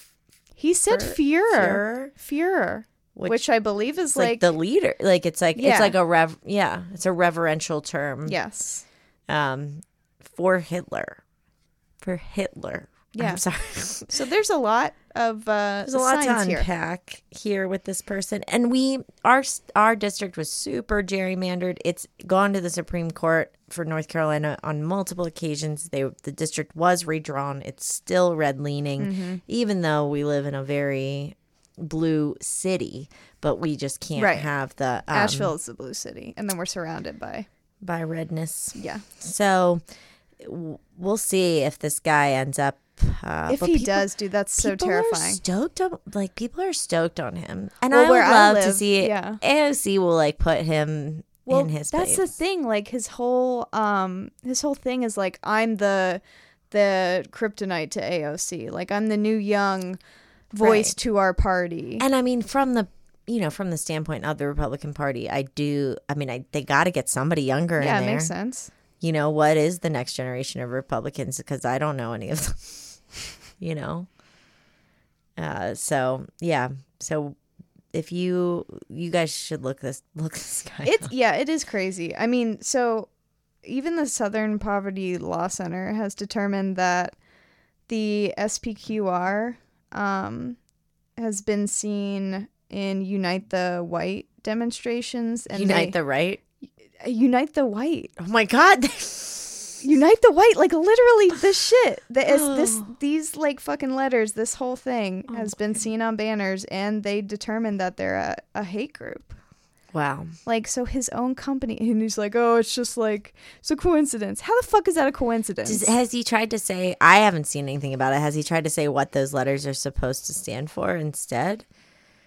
[SPEAKER 1] He said Führer,
[SPEAKER 2] Führer?
[SPEAKER 1] Führer, which,
[SPEAKER 2] Which-
[SPEAKER 1] I believe is
[SPEAKER 2] like,
[SPEAKER 1] like,
[SPEAKER 2] the leader. Like it's like
[SPEAKER 1] Yeah.
[SPEAKER 2] it's like a rev. Yeah, it's a reverential term.
[SPEAKER 1] yes,
[SPEAKER 2] Um, for Hitler, for Hitler.
[SPEAKER 1] Yeah.
[SPEAKER 2] I'm sorry.
[SPEAKER 1] So there's a lot of uh,
[SPEAKER 2] There's a lot to
[SPEAKER 1] signs here.
[SPEAKER 2] unpack here. with this person, and we our our district was super gerrymandered. It's gone to the Supreme Court for North Carolina on multiple occasions. They the district was redrawn. It's still red leaning,
[SPEAKER 1] Mm-hmm.
[SPEAKER 2] even though we live in a very blue city. But we just can't
[SPEAKER 1] Right.
[SPEAKER 2] have the um,
[SPEAKER 1] Asheville is the blue city, and then we're surrounded by
[SPEAKER 2] by redness.
[SPEAKER 1] yeah.
[SPEAKER 2] So we'll see if this guy ends up. Uh,
[SPEAKER 1] if he
[SPEAKER 2] people-
[SPEAKER 1] does, dude, that's so terrifying.
[SPEAKER 2] stoked on like people are stoked on him, and
[SPEAKER 1] Well,
[SPEAKER 2] I would
[SPEAKER 1] I
[SPEAKER 2] love to see it.
[SPEAKER 1] yeah.
[SPEAKER 2] AOC will like put him
[SPEAKER 1] well,
[SPEAKER 2] in his.
[SPEAKER 1] that's the thing. Like his whole um his whole thing is like I'm the the kryptonite to AOC. Like I'm the new young voice
[SPEAKER 2] Right.
[SPEAKER 1] to our party.
[SPEAKER 2] And I mean, from the you know from the standpoint of the Republican Party, I do. I mean, I they got to get somebody younger
[SPEAKER 1] yeah,
[SPEAKER 2] in
[SPEAKER 1] it
[SPEAKER 2] there.
[SPEAKER 1] makes sense.
[SPEAKER 2] You know what is the next generation of Republicans? Because I don't know any of them. you know. Uh, so yeah, so if you you guys should look this look this guy.
[SPEAKER 1] It's
[SPEAKER 2] up.
[SPEAKER 1] yeah, it is crazy. I mean, so even the Southern Poverty Law Center has determined that the SPQR um, has been seen in Unite the White demonstrations and
[SPEAKER 2] Unite
[SPEAKER 1] they-
[SPEAKER 2] the right.
[SPEAKER 1] Uh, unite the White.
[SPEAKER 2] Oh my God.
[SPEAKER 1] Unite the White, like literally this shit. The, is this oh. these like fucking letters, this whole thing oh has been seen on banners, and they determined that they're a, a hate group.
[SPEAKER 2] wow.
[SPEAKER 1] Like so, his own company, and he's like, "Oh, it's just like it's a coincidence." How the fuck is that a coincidence?
[SPEAKER 2] Does, has he tried to say? I haven't seen anything about it. Has he tried to say what those letters are supposed to stand for instead?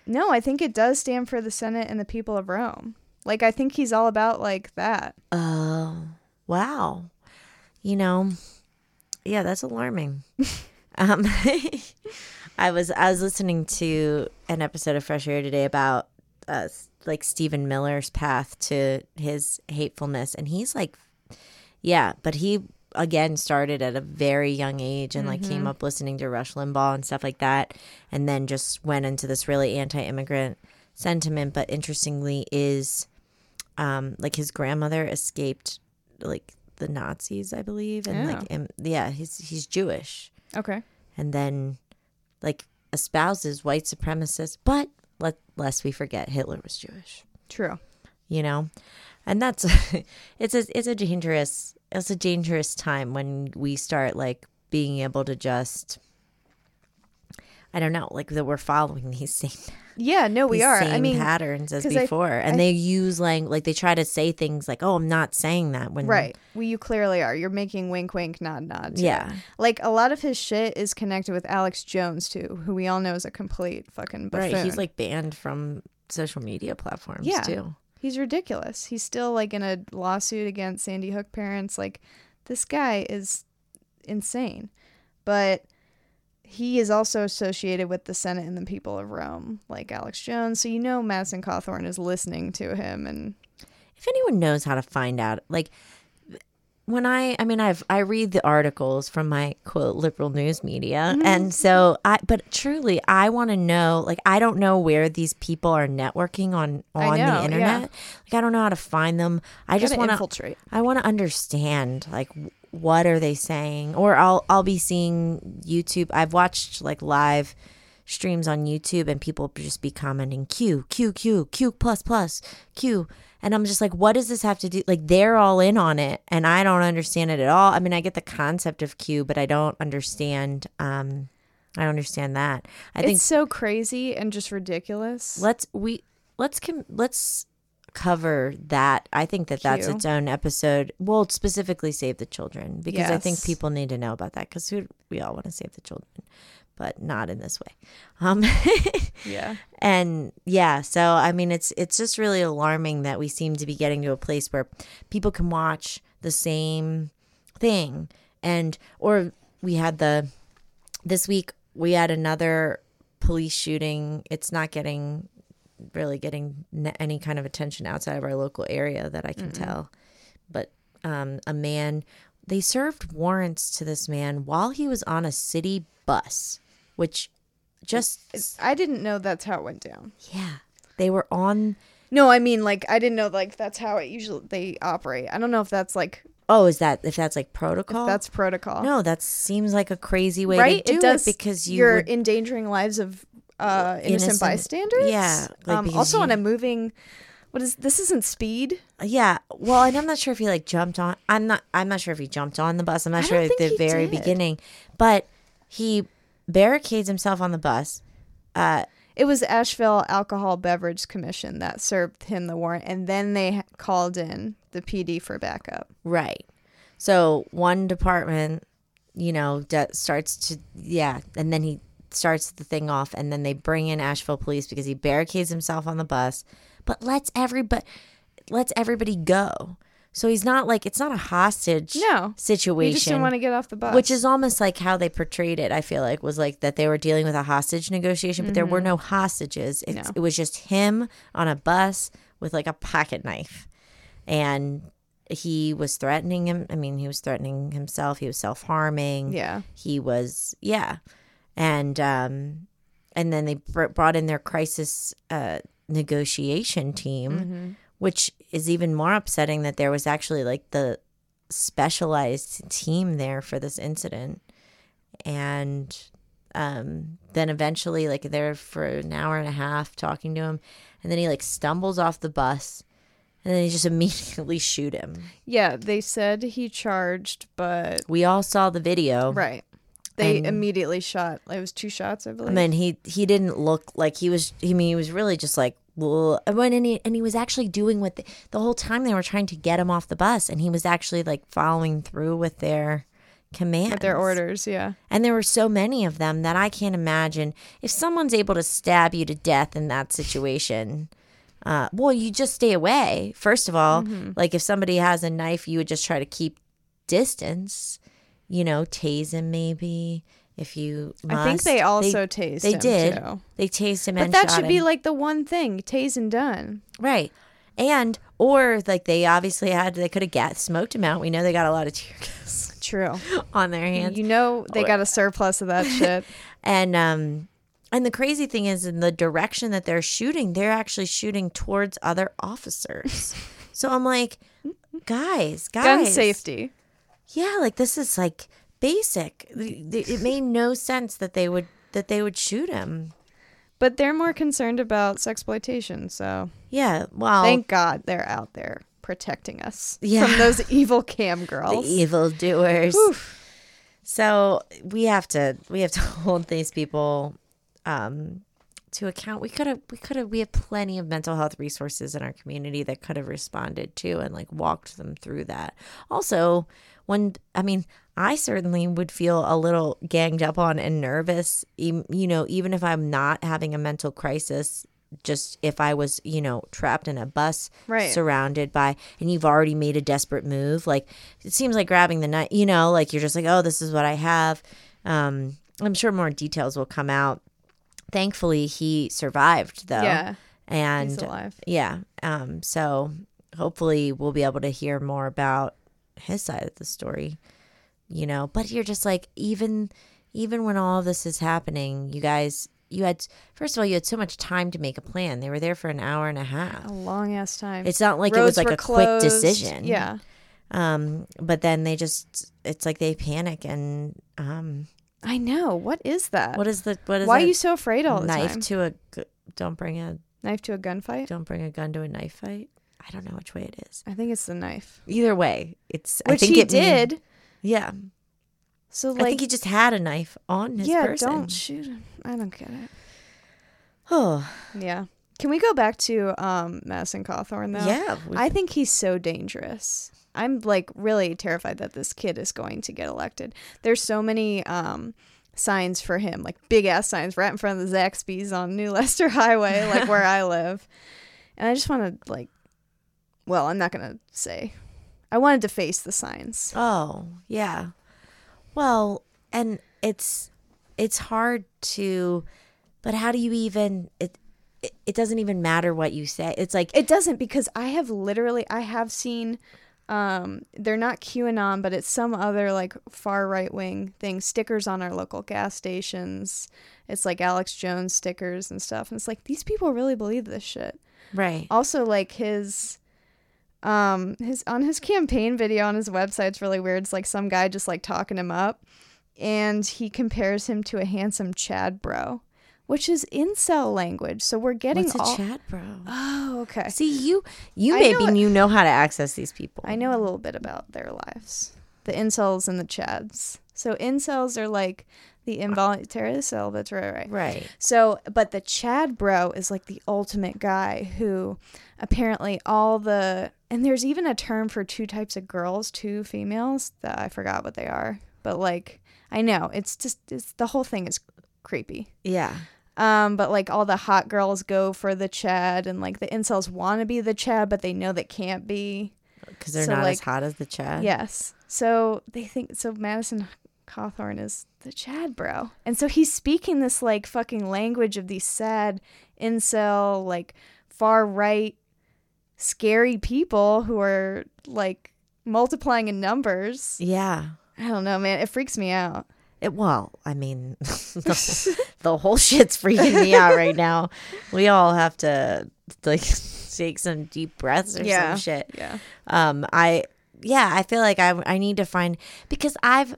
[SPEAKER 1] no, I think it does stand for the Senate and the people of Rome. Like, I think he's all about like that.
[SPEAKER 2] Oh, wow. You know, yeah, that's alarming. um, I was I was listening to an episode of Fresh Air today about uh, like Stephen Miller's path to his hatefulness, and he's like, yeah, but he again started at a very young age and like came up listening to Rush Limbaugh and stuff like that, and then just went into this really anti-immigrant sentiment. But interestingly, is um, like his grandmother escaped like the Nazis, I believe, and like im- yeah, he's he's Jewish,
[SPEAKER 1] Okay.
[SPEAKER 2] and then like espouses white supremacists, but let lest we forget Hitler was Jewish,
[SPEAKER 1] True.
[SPEAKER 2] you know, and that's it's a it's a dangerous it's a dangerous time when we start like being able to just. I don't know, like that we're following these same
[SPEAKER 1] Yeah, no, we are.
[SPEAKER 2] same
[SPEAKER 1] I mean,
[SPEAKER 2] patterns as
[SPEAKER 1] 'cause I-
[SPEAKER 2] before, and
[SPEAKER 1] I-
[SPEAKER 2] they use lang like they try to say things like, "Oh, I'm not saying that." When
[SPEAKER 1] right. Well, you clearly are. You're making wink, wink, nod, nod. it.
[SPEAKER 2] Yeah.
[SPEAKER 1] Like a lot of his shit is connected with Alex Jones too, who we all know is a complete fucking buffoon.
[SPEAKER 2] right, he's like banned from social media platforms
[SPEAKER 1] Yeah.
[SPEAKER 2] too.
[SPEAKER 1] He's ridiculous. He's still like in a lawsuit against Sandy Hook parents. Like this guy is insane. But he is also associated with the Senate and the people of Rome, like Alex Jones. So you know Madison Cawthorn is listening to him and
[SPEAKER 2] If anyone knows how to find out, like when I, I mean, I've I read the articles from my quote liberal news media,
[SPEAKER 1] Mm-hmm.
[SPEAKER 2] and so I, but truly, I want to know. Like, I don't know where these people are networking on on
[SPEAKER 1] know,
[SPEAKER 2] the internet. Like, I don't know how to find them. I just want to
[SPEAKER 1] infiltrate.
[SPEAKER 2] I want to understand like what are they saying? Or I'll I'll be seeing YouTube. I've watched like live streams on YouTube and people just be commenting Q Q Q Q plus plus Q. And I'm just like what does this have to do like they're all in on it and I don't understand it at all. I mean I get the concept of Q but I don't understand um I don't understand that. I think
[SPEAKER 1] it's so crazy and just ridiculous.
[SPEAKER 2] let's we let's com- let's cover that i think that that's
[SPEAKER 1] Q.
[SPEAKER 2] its own episode. We'll specifically save the children because i think people need to know about that because we, we all want to save the children but not in this way. Um
[SPEAKER 1] yeah.
[SPEAKER 2] and yeah so i mean it's it's just really alarming that we seem to be getting to a place where people can watch the same thing. And or we had the this week we had another police shooting. It's not getting really getting any kind of attention outside of our local area that i can tell but um, a man they served warrants to this man while he was on a city bus which just
[SPEAKER 1] I didn't know that's how it went down.
[SPEAKER 2] yeah. They were on
[SPEAKER 1] No, I mean like I didn't know like that's how it usually they operate. I don't know if that's like
[SPEAKER 2] Oh, is that if that's like protocol?
[SPEAKER 1] that's protocol.
[SPEAKER 2] No, that seems like a crazy way
[SPEAKER 1] right?
[SPEAKER 2] to do
[SPEAKER 1] it does
[SPEAKER 2] because you
[SPEAKER 1] you're
[SPEAKER 2] would,
[SPEAKER 1] endangering lives of uh, innocent,
[SPEAKER 2] Innocent-
[SPEAKER 1] bystanders.
[SPEAKER 2] yeah, like,
[SPEAKER 1] um, also on a moving. What is this? Isn't speed?
[SPEAKER 2] yeah. Well, and I'm not sure if he like jumped on. I'm not. I'm not sure if he jumped on the bus. I'm not sure at the very
[SPEAKER 1] did.
[SPEAKER 2] beginning, but he barricades himself on the bus. Uh,
[SPEAKER 1] It was Asheville Alcohol Beverage Commission that served him the warrant, and then they called in the PD for backup.
[SPEAKER 2] Right. So one department, you know, de- starts to yeah, and then he starts the thing off, and then they bring in Asheville police because he barricades himself on the bus, but lets everybody lets everybody go. So he's not like it's not a hostage
[SPEAKER 1] No,
[SPEAKER 2] situation.
[SPEAKER 1] He just didn't want to get off the bus.
[SPEAKER 2] which is almost like how they portrayed it. I feel like was like that they were dealing with a hostage negotiation, but there were no hostages. It's,
[SPEAKER 1] Mm-hmm. No.
[SPEAKER 2] It was just him on a bus with like a pocket knife, and he was threatening him. I mean, he was threatening himself. He was self harming.
[SPEAKER 1] yeah.
[SPEAKER 2] He was yeah, and um, and then they br- brought in their crisis uh negotiation team
[SPEAKER 1] Mm-hmm.
[SPEAKER 2] which is even more upsetting that there was actually like the specialized team there for this incident and um then eventually like they're for an hour and a half talking to him and then he like stumbles off the bus and then they just immediately shoot him
[SPEAKER 1] Yeah, they said he charged, but
[SPEAKER 2] we all saw the video
[SPEAKER 1] right. They
[SPEAKER 2] And-
[SPEAKER 1] immediately shot. It was two shots, I believe.
[SPEAKER 2] I mean, he he didn't look like he was. I mean, he was really just like. When and he and he was actually doing what the, the whole time they were trying to get him off the bus, and he was actually like following through with their commands,
[SPEAKER 1] with their orders, yeah.
[SPEAKER 2] And there were so many of them that I can't imagine if someone's able to stab you to death in that situation. Uh, well, you just stay away. First of all,
[SPEAKER 1] Mm-hmm.
[SPEAKER 2] like if somebody has a knife, you would just try to keep distance. You know, tase him maybe if you.
[SPEAKER 1] I think they also tased
[SPEAKER 2] They
[SPEAKER 1] him,
[SPEAKER 2] did.
[SPEAKER 1] too.
[SPEAKER 2] They tased him
[SPEAKER 1] But that should be like the one thing, tase and done.
[SPEAKER 2] right. And or like they obviously had they could have got smoked him out. We know they got a lot of tear gas
[SPEAKER 1] True.
[SPEAKER 2] on their hands.
[SPEAKER 1] You know they got a surplus of that shit.
[SPEAKER 2] And um and the crazy thing is in the direction that they're shooting, they're actually shooting towards other officers. so I'm like, guys, guys,
[SPEAKER 1] Gun safety.
[SPEAKER 2] Yeah, like this is like basic. It made no sense that they would that they would shoot him.
[SPEAKER 1] But they're more concerned about sexploitation, so
[SPEAKER 2] Yeah, well,
[SPEAKER 1] thank God they're out there protecting us
[SPEAKER 2] Yeah.
[SPEAKER 1] from those evil cam girls, the
[SPEAKER 2] evil doers. So we have to we have to hold these people um, to account. We could have we could have we have plenty of mental health resources in our community that could have responded to and like walked them through that. Also, when I mean, I certainly would feel a little ganged up on and nervous. You know, even if I'm not having a mental crisis. Just if I was, you know, trapped in a bus,
[SPEAKER 1] Right.
[SPEAKER 2] surrounded by, and you've already made a desperate move, like it seems like grabbing the knife, you know, like you're just like, oh, this is what I have. Um, I'm sure more details will come out. Thankfully, he survived though.
[SPEAKER 1] Yeah,
[SPEAKER 2] And
[SPEAKER 1] he's alive.
[SPEAKER 2] yeah. Um, so hopefully we'll be able to hear more about his side of the story. You know, but you're just like even even when all of this is happening, you guys you had first of all you had so much time to make a plan. They were there for an hour and a half.
[SPEAKER 1] A long ass time.
[SPEAKER 2] It's not like it was like a quick decision.
[SPEAKER 1] Yeah.
[SPEAKER 2] Um, but then they just it's like they panic and um
[SPEAKER 1] I know. What is that?
[SPEAKER 2] what is the what is
[SPEAKER 1] Why are you so afraid all the
[SPEAKER 2] knife
[SPEAKER 1] time?
[SPEAKER 2] to a don't bring a
[SPEAKER 1] Knife to a gunfight?
[SPEAKER 2] don't bring a gun to a knife fight? I don't know which way it is.
[SPEAKER 1] I think it's the knife.
[SPEAKER 2] Either way, it's I
[SPEAKER 1] Which
[SPEAKER 2] think
[SPEAKER 1] he
[SPEAKER 2] it mean-
[SPEAKER 1] did.
[SPEAKER 2] yeah,
[SPEAKER 1] So
[SPEAKER 2] I think he just had a knife on his
[SPEAKER 1] yeah,
[SPEAKER 2] person.
[SPEAKER 1] don't shoot him. I don't get it.
[SPEAKER 2] Oh,
[SPEAKER 1] Yeah. Can we go back to um Madison Cawthorn though?
[SPEAKER 2] yeah. we-
[SPEAKER 1] I think he's so dangerous. I'm like really terrified that this kid is going to get elected. There's so many um signs for him, like big ass signs right in front of the Zaxby's on New Leicester Highway, like where I live. And I just want to like well, I'm not going to say. I wanted to face the signs.
[SPEAKER 2] oh, yeah. Well, and it's it's hard to, but how do you even it? It, it doesn't even matter what you say. It's like
[SPEAKER 1] It doesn't because I have literally I have seen um they're not QAnon but it's some other like far right wing thing stickers on our local gas stations. It's like Alex Jones stickers and stuff and it's like these people really believe this shit.
[SPEAKER 2] right.
[SPEAKER 1] Also like his um his on his campaign video on his website it's really weird. It's like some guy just like talking him up and he compares him to a handsome Chad bro, which is incel language. So we're getting
[SPEAKER 2] What's a
[SPEAKER 1] all
[SPEAKER 2] chat, bro?
[SPEAKER 1] Oh, okay.
[SPEAKER 2] See, you you
[SPEAKER 1] I
[SPEAKER 2] maybe
[SPEAKER 1] know-
[SPEAKER 2] you know how to access these people.
[SPEAKER 1] I know a little bit about their lives. The incels and the chads. So incels are like the involuntary celibate, right, right.
[SPEAKER 2] Right.
[SPEAKER 1] So, but the Chad bro is like the ultimate guy who apparently all the and there's even a term for two types of girls, two females that I forgot what they are. But like I know, it's just it's the whole thing is creepy.
[SPEAKER 2] Yeah.
[SPEAKER 1] Um, but like all the hot girls go for the Chad and like the incels want to be the Chad, but they know they can't be.
[SPEAKER 2] Because they're
[SPEAKER 1] So,
[SPEAKER 2] not as hot as the Chad.
[SPEAKER 1] Yes. So they think so Madison Cawthorn is the Chad bro. And so he's speaking this like fucking language of these sad incel, like far right scary people who are like multiplying in numbers.
[SPEAKER 2] Yeah.
[SPEAKER 1] I don't know, man. It freaks me out.
[SPEAKER 2] It, well, I mean, the, the whole shit's freaking me out right now. We all have to like take some deep breaths or
[SPEAKER 1] Yeah.
[SPEAKER 2] some shit.
[SPEAKER 1] Yeah.
[SPEAKER 2] Um, I yeah, I feel like I I need to find because I've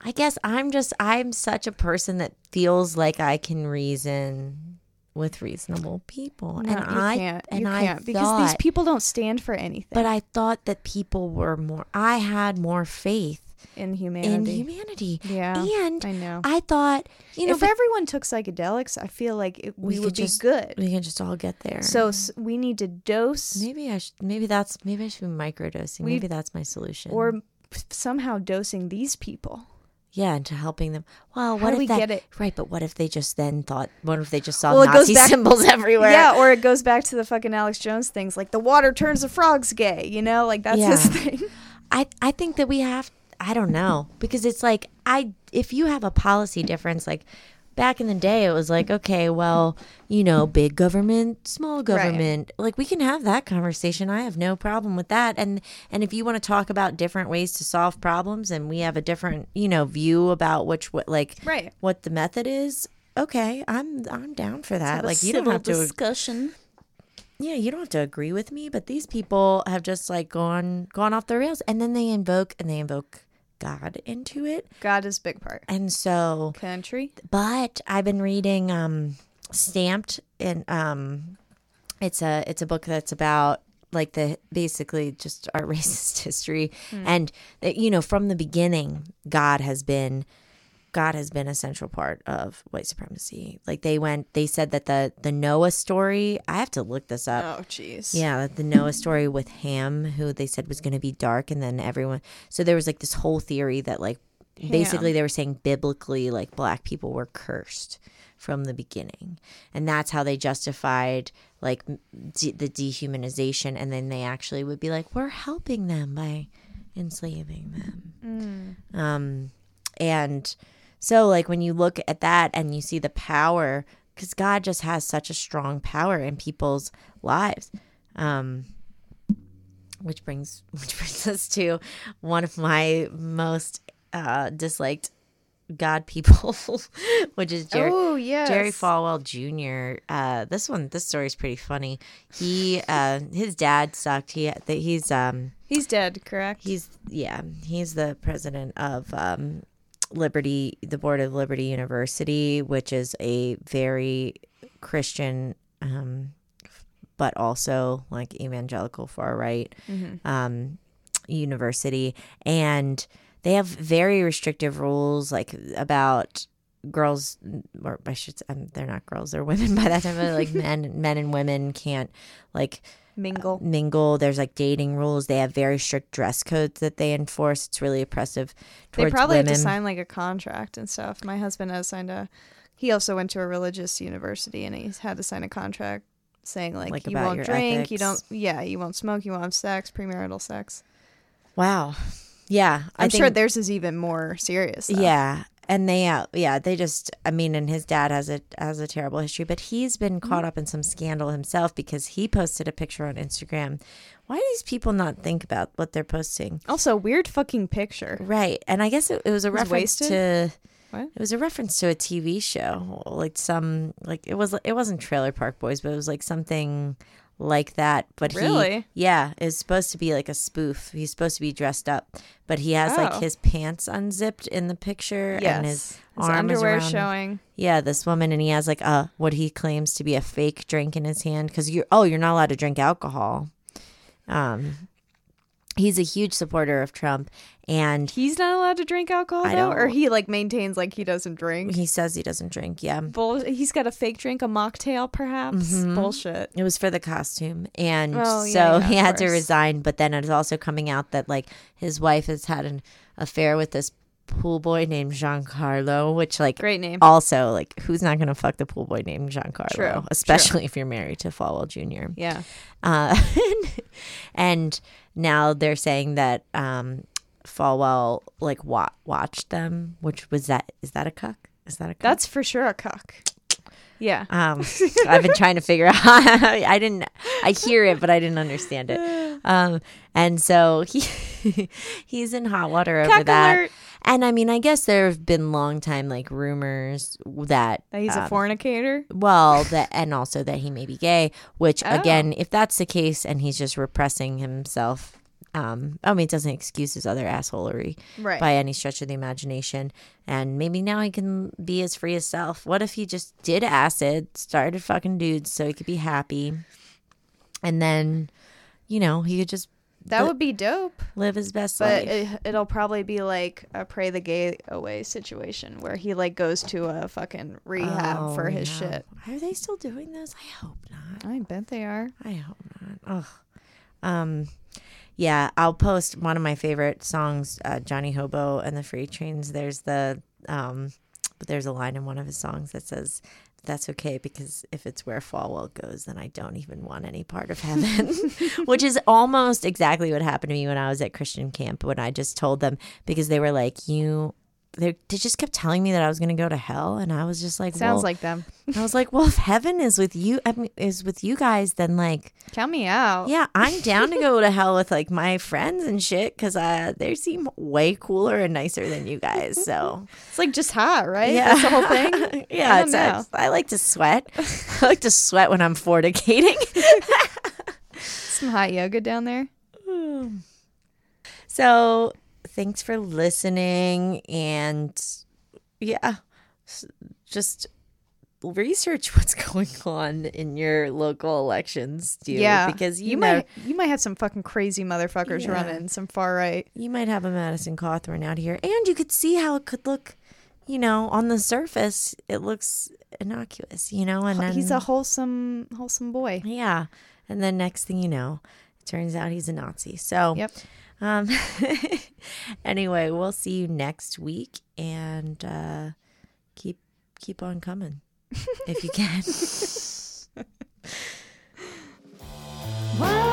[SPEAKER 2] I guess I'm just I'm such a person that feels like I can reason with reasonable people,
[SPEAKER 1] No,
[SPEAKER 2] and I
[SPEAKER 1] can't.
[SPEAKER 2] and
[SPEAKER 1] you
[SPEAKER 2] I
[SPEAKER 1] can't because these people don't stand for anything
[SPEAKER 2] But I thought that people were more. I had more faith
[SPEAKER 1] in humanity.
[SPEAKER 2] in
[SPEAKER 1] humanity. Yeah,
[SPEAKER 2] and
[SPEAKER 1] I know.
[SPEAKER 2] I thought, you know,
[SPEAKER 1] if everyone took psychedelics, I feel like it, we,
[SPEAKER 2] We
[SPEAKER 1] would
[SPEAKER 2] could
[SPEAKER 1] be good.
[SPEAKER 2] we can just all get there.
[SPEAKER 1] So s- we need to dose
[SPEAKER 2] maybe I should. Maybe that's. Maybe I should be microdosing.
[SPEAKER 1] We-
[SPEAKER 2] maybe that's my solution.
[SPEAKER 1] or somehow dosing these people.
[SPEAKER 2] Yeah, into helping them. Well,
[SPEAKER 1] How
[SPEAKER 2] what
[SPEAKER 1] do
[SPEAKER 2] if
[SPEAKER 1] we
[SPEAKER 2] that,
[SPEAKER 1] get it?
[SPEAKER 2] Right, but what if they just then thought? What if they just saw
[SPEAKER 1] Well,
[SPEAKER 2] Nazi
[SPEAKER 1] back-
[SPEAKER 2] symbols everywhere?
[SPEAKER 1] Yeah, or it goes back to the fucking Alex Jones things, like the water turns the frogs gay. You know, like that's his thing.
[SPEAKER 2] I I think that we have I don't know because it's like I if you have a policy difference like back in the day it was like okay well you know big government small government like we can have that conversation. I have no problem with that. And and if you want to talk about different ways to solve problems and we have a different you know view about which what like
[SPEAKER 1] Right.
[SPEAKER 2] what the method is okay I'm I'm down for that. Like you don't have to
[SPEAKER 1] discussion.
[SPEAKER 2] yeah, you don't have to agree with me, but these people have just like gone gone off the rails, and then they invoke and they invoke God into it,
[SPEAKER 1] God is big part.
[SPEAKER 2] and so
[SPEAKER 1] Country.
[SPEAKER 2] but I've been reading um Stamped and um it's a it's a book that's about like the basically just our racist history and that you know from the beginning God has been God has been a central part of white supremacy. Like they went they said that the the Noah story, I have to look this up.
[SPEAKER 1] Oh, jeez.
[SPEAKER 2] Yeah, the Noah story with Ham, who they said was going to be dark, and then everyone. So there was like this whole theory that like basically they were saying biblically like black people were cursed from the beginning, and that's how they justified like de- the dehumanization, and then they actually would be like, we're helping them by enslaving them. Um, and so like when you look at that and you see the power, because God just has such a strong power in people's lives. Um, which brings which brings us to one of my most uh, disliked God people, which is Jerry.
[SPEAKER 1] Oh, yes.
[SPEAKER 2] Jerry Falwell Jr. Uh, this one, this story is pretty funny. He, uh, his dad sucked. He, he's, um,
[SPEAKER 1] He's dead, correct?
[SPEAKER 2] he's, yeah, he's the president of um, Liberty, the board of Liberty University, which is a very Christian, um, but also like evangelical far right um, university, and they have very restrictive rules, like about girls, or I should say, um, they're not girls, they're women by that time, but like men, men and women can't like
[SPEAKER 1] Mingle.
[SPEAKER 2] mingle. There's like dating rules. They have very strict dress codes that they enforce. It's really oppressive
[SPEAKER 1] They probably
[SPEAKER 2] women.
[SPEAKER 1] have to sign like a contract and stuff. My husband has signed a. He also went to a religious university and he's had to sign a contract saying like,
[SPEAKER 2] Like
[SPEAKER 1] you
[SPEAKER 2] about
[SPEAKER 1] won't
[SPEAKER 2] your
[SPEAKER 1] drink, you don't. Yeah, you won't smoke, you won't have sex, premarital sex.
[SPEAKER 2] wow. Yeah, I
[SPEAKER 1] I'm
[SPEAKER 2] think,
[SPEAKER 1] sure theirs is even more serious. Though.
[SPEAKER 2] Yeah, and they, uh, yeah, they just. I mean, and his dad has a has a terrible history, but he's been caught up in some scandal himself because he posted a picture on Instagram. Why do these people not think about what they're posting?
[SPEAKER 1] Also, weird fucking picture.
[SPEAKER 2] Right, and I guess it, it was a reference
[SPEAKER 1] wasted?
[SPEAKER 2] to.
[SPEAKER 1] What?
[SPEAKER 2] It was a reference to a TV show, like some like it was it wasn't Trailer Park Boys, but it was like something like that. But he, yeah, is supposed to be like a spoof. He's supposed to be dressed up, but he has like
[SPEAKER 1] Oh.
[SPEAKER 2] his pants unzipped in the picture,
[SPEAKER 1] Yes.
[SPEAKER 2] and his,
[SPEAKER 1] His underwear showing.
[SPEAKER 2] Yeah, this woman, and he has like a what he claims to be a fake drink in his hand because you're oh you're not allowed to drink alcohol. Um, he's a huge supporter of Trump, and
[SPEAKER 1] He's not allowed to drink alcohol
[SPEAKER 2] I
[SPEAKER 1] though, or he like maintains like he doesn't drink.
[SPEAKER 2] he says he doesn't drink. Yeah,
[SPEAKER 1] Bull- he's got a fake drink, a mocktail, perhaps. Mm-hmm. Bullshit.
[SPEAKER 2] It was for the costume. And
[SPEAKER 1] Oh,
[SPEAKER 2] so
[SPEAKER 1] yeah,
[SPEAKER 2] he had to resign. But then it's also coming out that like his wife has had an affair with this pool boy named Giancarlo, which like
[SPEAKER 1] Great name.
[SPEAKER 2] also like who's not gonna fuck the pool boy named Giancarlo?
[SPEAKER 1] True, true.
[SPEAKER 2] Especially if you're married to Falwell Jr.
[SPEAKER 1] Yeah.
[SPEAKER 2] Uh, and now they're saying that um, Falwell like wa- watched them, which was that is that a cuck? Is that a cuck?
[SPEAKER 1] That's for sure a cuck. Yeah.
[SPEAKER 2] Um, I've been trying to figure out. I didn't. I hear it, but I didn't understand it. Um, and so he he's in hot water over
[SPEAKER 1] Cuck
[SPEAKER 2] that.
[SPEAKER 1] alert.
[SPEAKER 2] And I mean, I guess there have been long time like rumors that
[SPEAKER 1] That he's a
[SPEAKER 2] um,
[SPEAKER 1] fornicator.
[SPEAKER 2] well, that and also that he may be gay. Which
[SPEAKER 1] Oh.
[SPEAKER 2] again, if that's the case, and he's just repressing himself. Um, I mean, it doesn't excuse his other assholery
[SPEAKER 1] Right.
[SPEAKER 2] by any stretch of the imagination. And maybe now he can be his free as self. What if he just did acid, started fucking dudes so he could be happy, and then, you know, he could just
[SPEAKER 1] that would be dope.
[SPEAKER 2] live his best
[SPEAKER 1] But
[SPEAKER 2] life.
[SPEAKER 1] it, it'll probably be like a pray the gay away situation where he like goes to a fucking rehab for
[SPEAKER 2] Oh,
[SPEAKER 1] his
[SPEAKER 2] no.
[SPEAKER 1] shit.
[SPEAKER 2] Are they still doing this? I hope not.
[SPEAKER 1] I bet they are.
[SPEAKER 2] I hope not. Ugh. Um, yeah, I'll post one of my favorite songs, uh, Johnny Hobo and the Freight Trains. There's the um, but there's a line in one of his songs that says, "That's okay because if it's where Falwell goes, then I don't even want any part of heaven," which is almost exactly what happened to me when I was at Christian camp. When I just told them because they were like, "You." They, they just kept telling me that I was going to go to hell, and I was just like,
[SPEAKER 1] Sounds
[SPEAKER 2] well-
[SPEAKER 1] like them.
[SPEAKER 2] I was like, well, if heaven is with you, I mean, is with you guys, then like,
[SPEAKER 1] Count me out.
[SPEAKER 2] yeah, I'm down to go to hell with like my friends and shit because uh, they seem way cooler and nicer than you guys. So
[SPEAKER 1] It's like just hot, right?
[SPEAKER 2] yeah,
[SPEAKER 1] That's the whole thing.
[SPEAKER 2] yeah,
[SPEAKER 1] I
[SPEAKER 2] it's,
[SPEAKER 1] don't.
[SPEAKER 2] I like to sweat. I like to sweat when I'm fornicating.
[SPEAKER 1] some hot yoga down there.
[SPEAKER 2] So, thanks for listening. And yeah, just research what's going on in your local elections, dude.
[SPEAKER 1] yeah,
[SPEAKER 2] Because you,
[SPEAKER 1] you
[SPEAKER 2] know,
[SPEAKER 1] might you might have some fucking crazy motherfuckers
[SPEAKER 2] Yeah.
[SPEAKER 1] running, some far right.
[SPEAKER 2] you might have a Madison Cawthorn out here. And you could see how it could look, you know, on the surface, it looks innocuous, you know? And then
[SPEAKER 1] He's a wholesome wholesome boy.
[SPEAKER 2] Yeah. And then next thing you know, it turns out he's a Nazi. So,
[SPEAKER 1] Yep.
[SPEAKER 2] Um, anyway, we'll see you next week and uh, keep keep on coming if you can.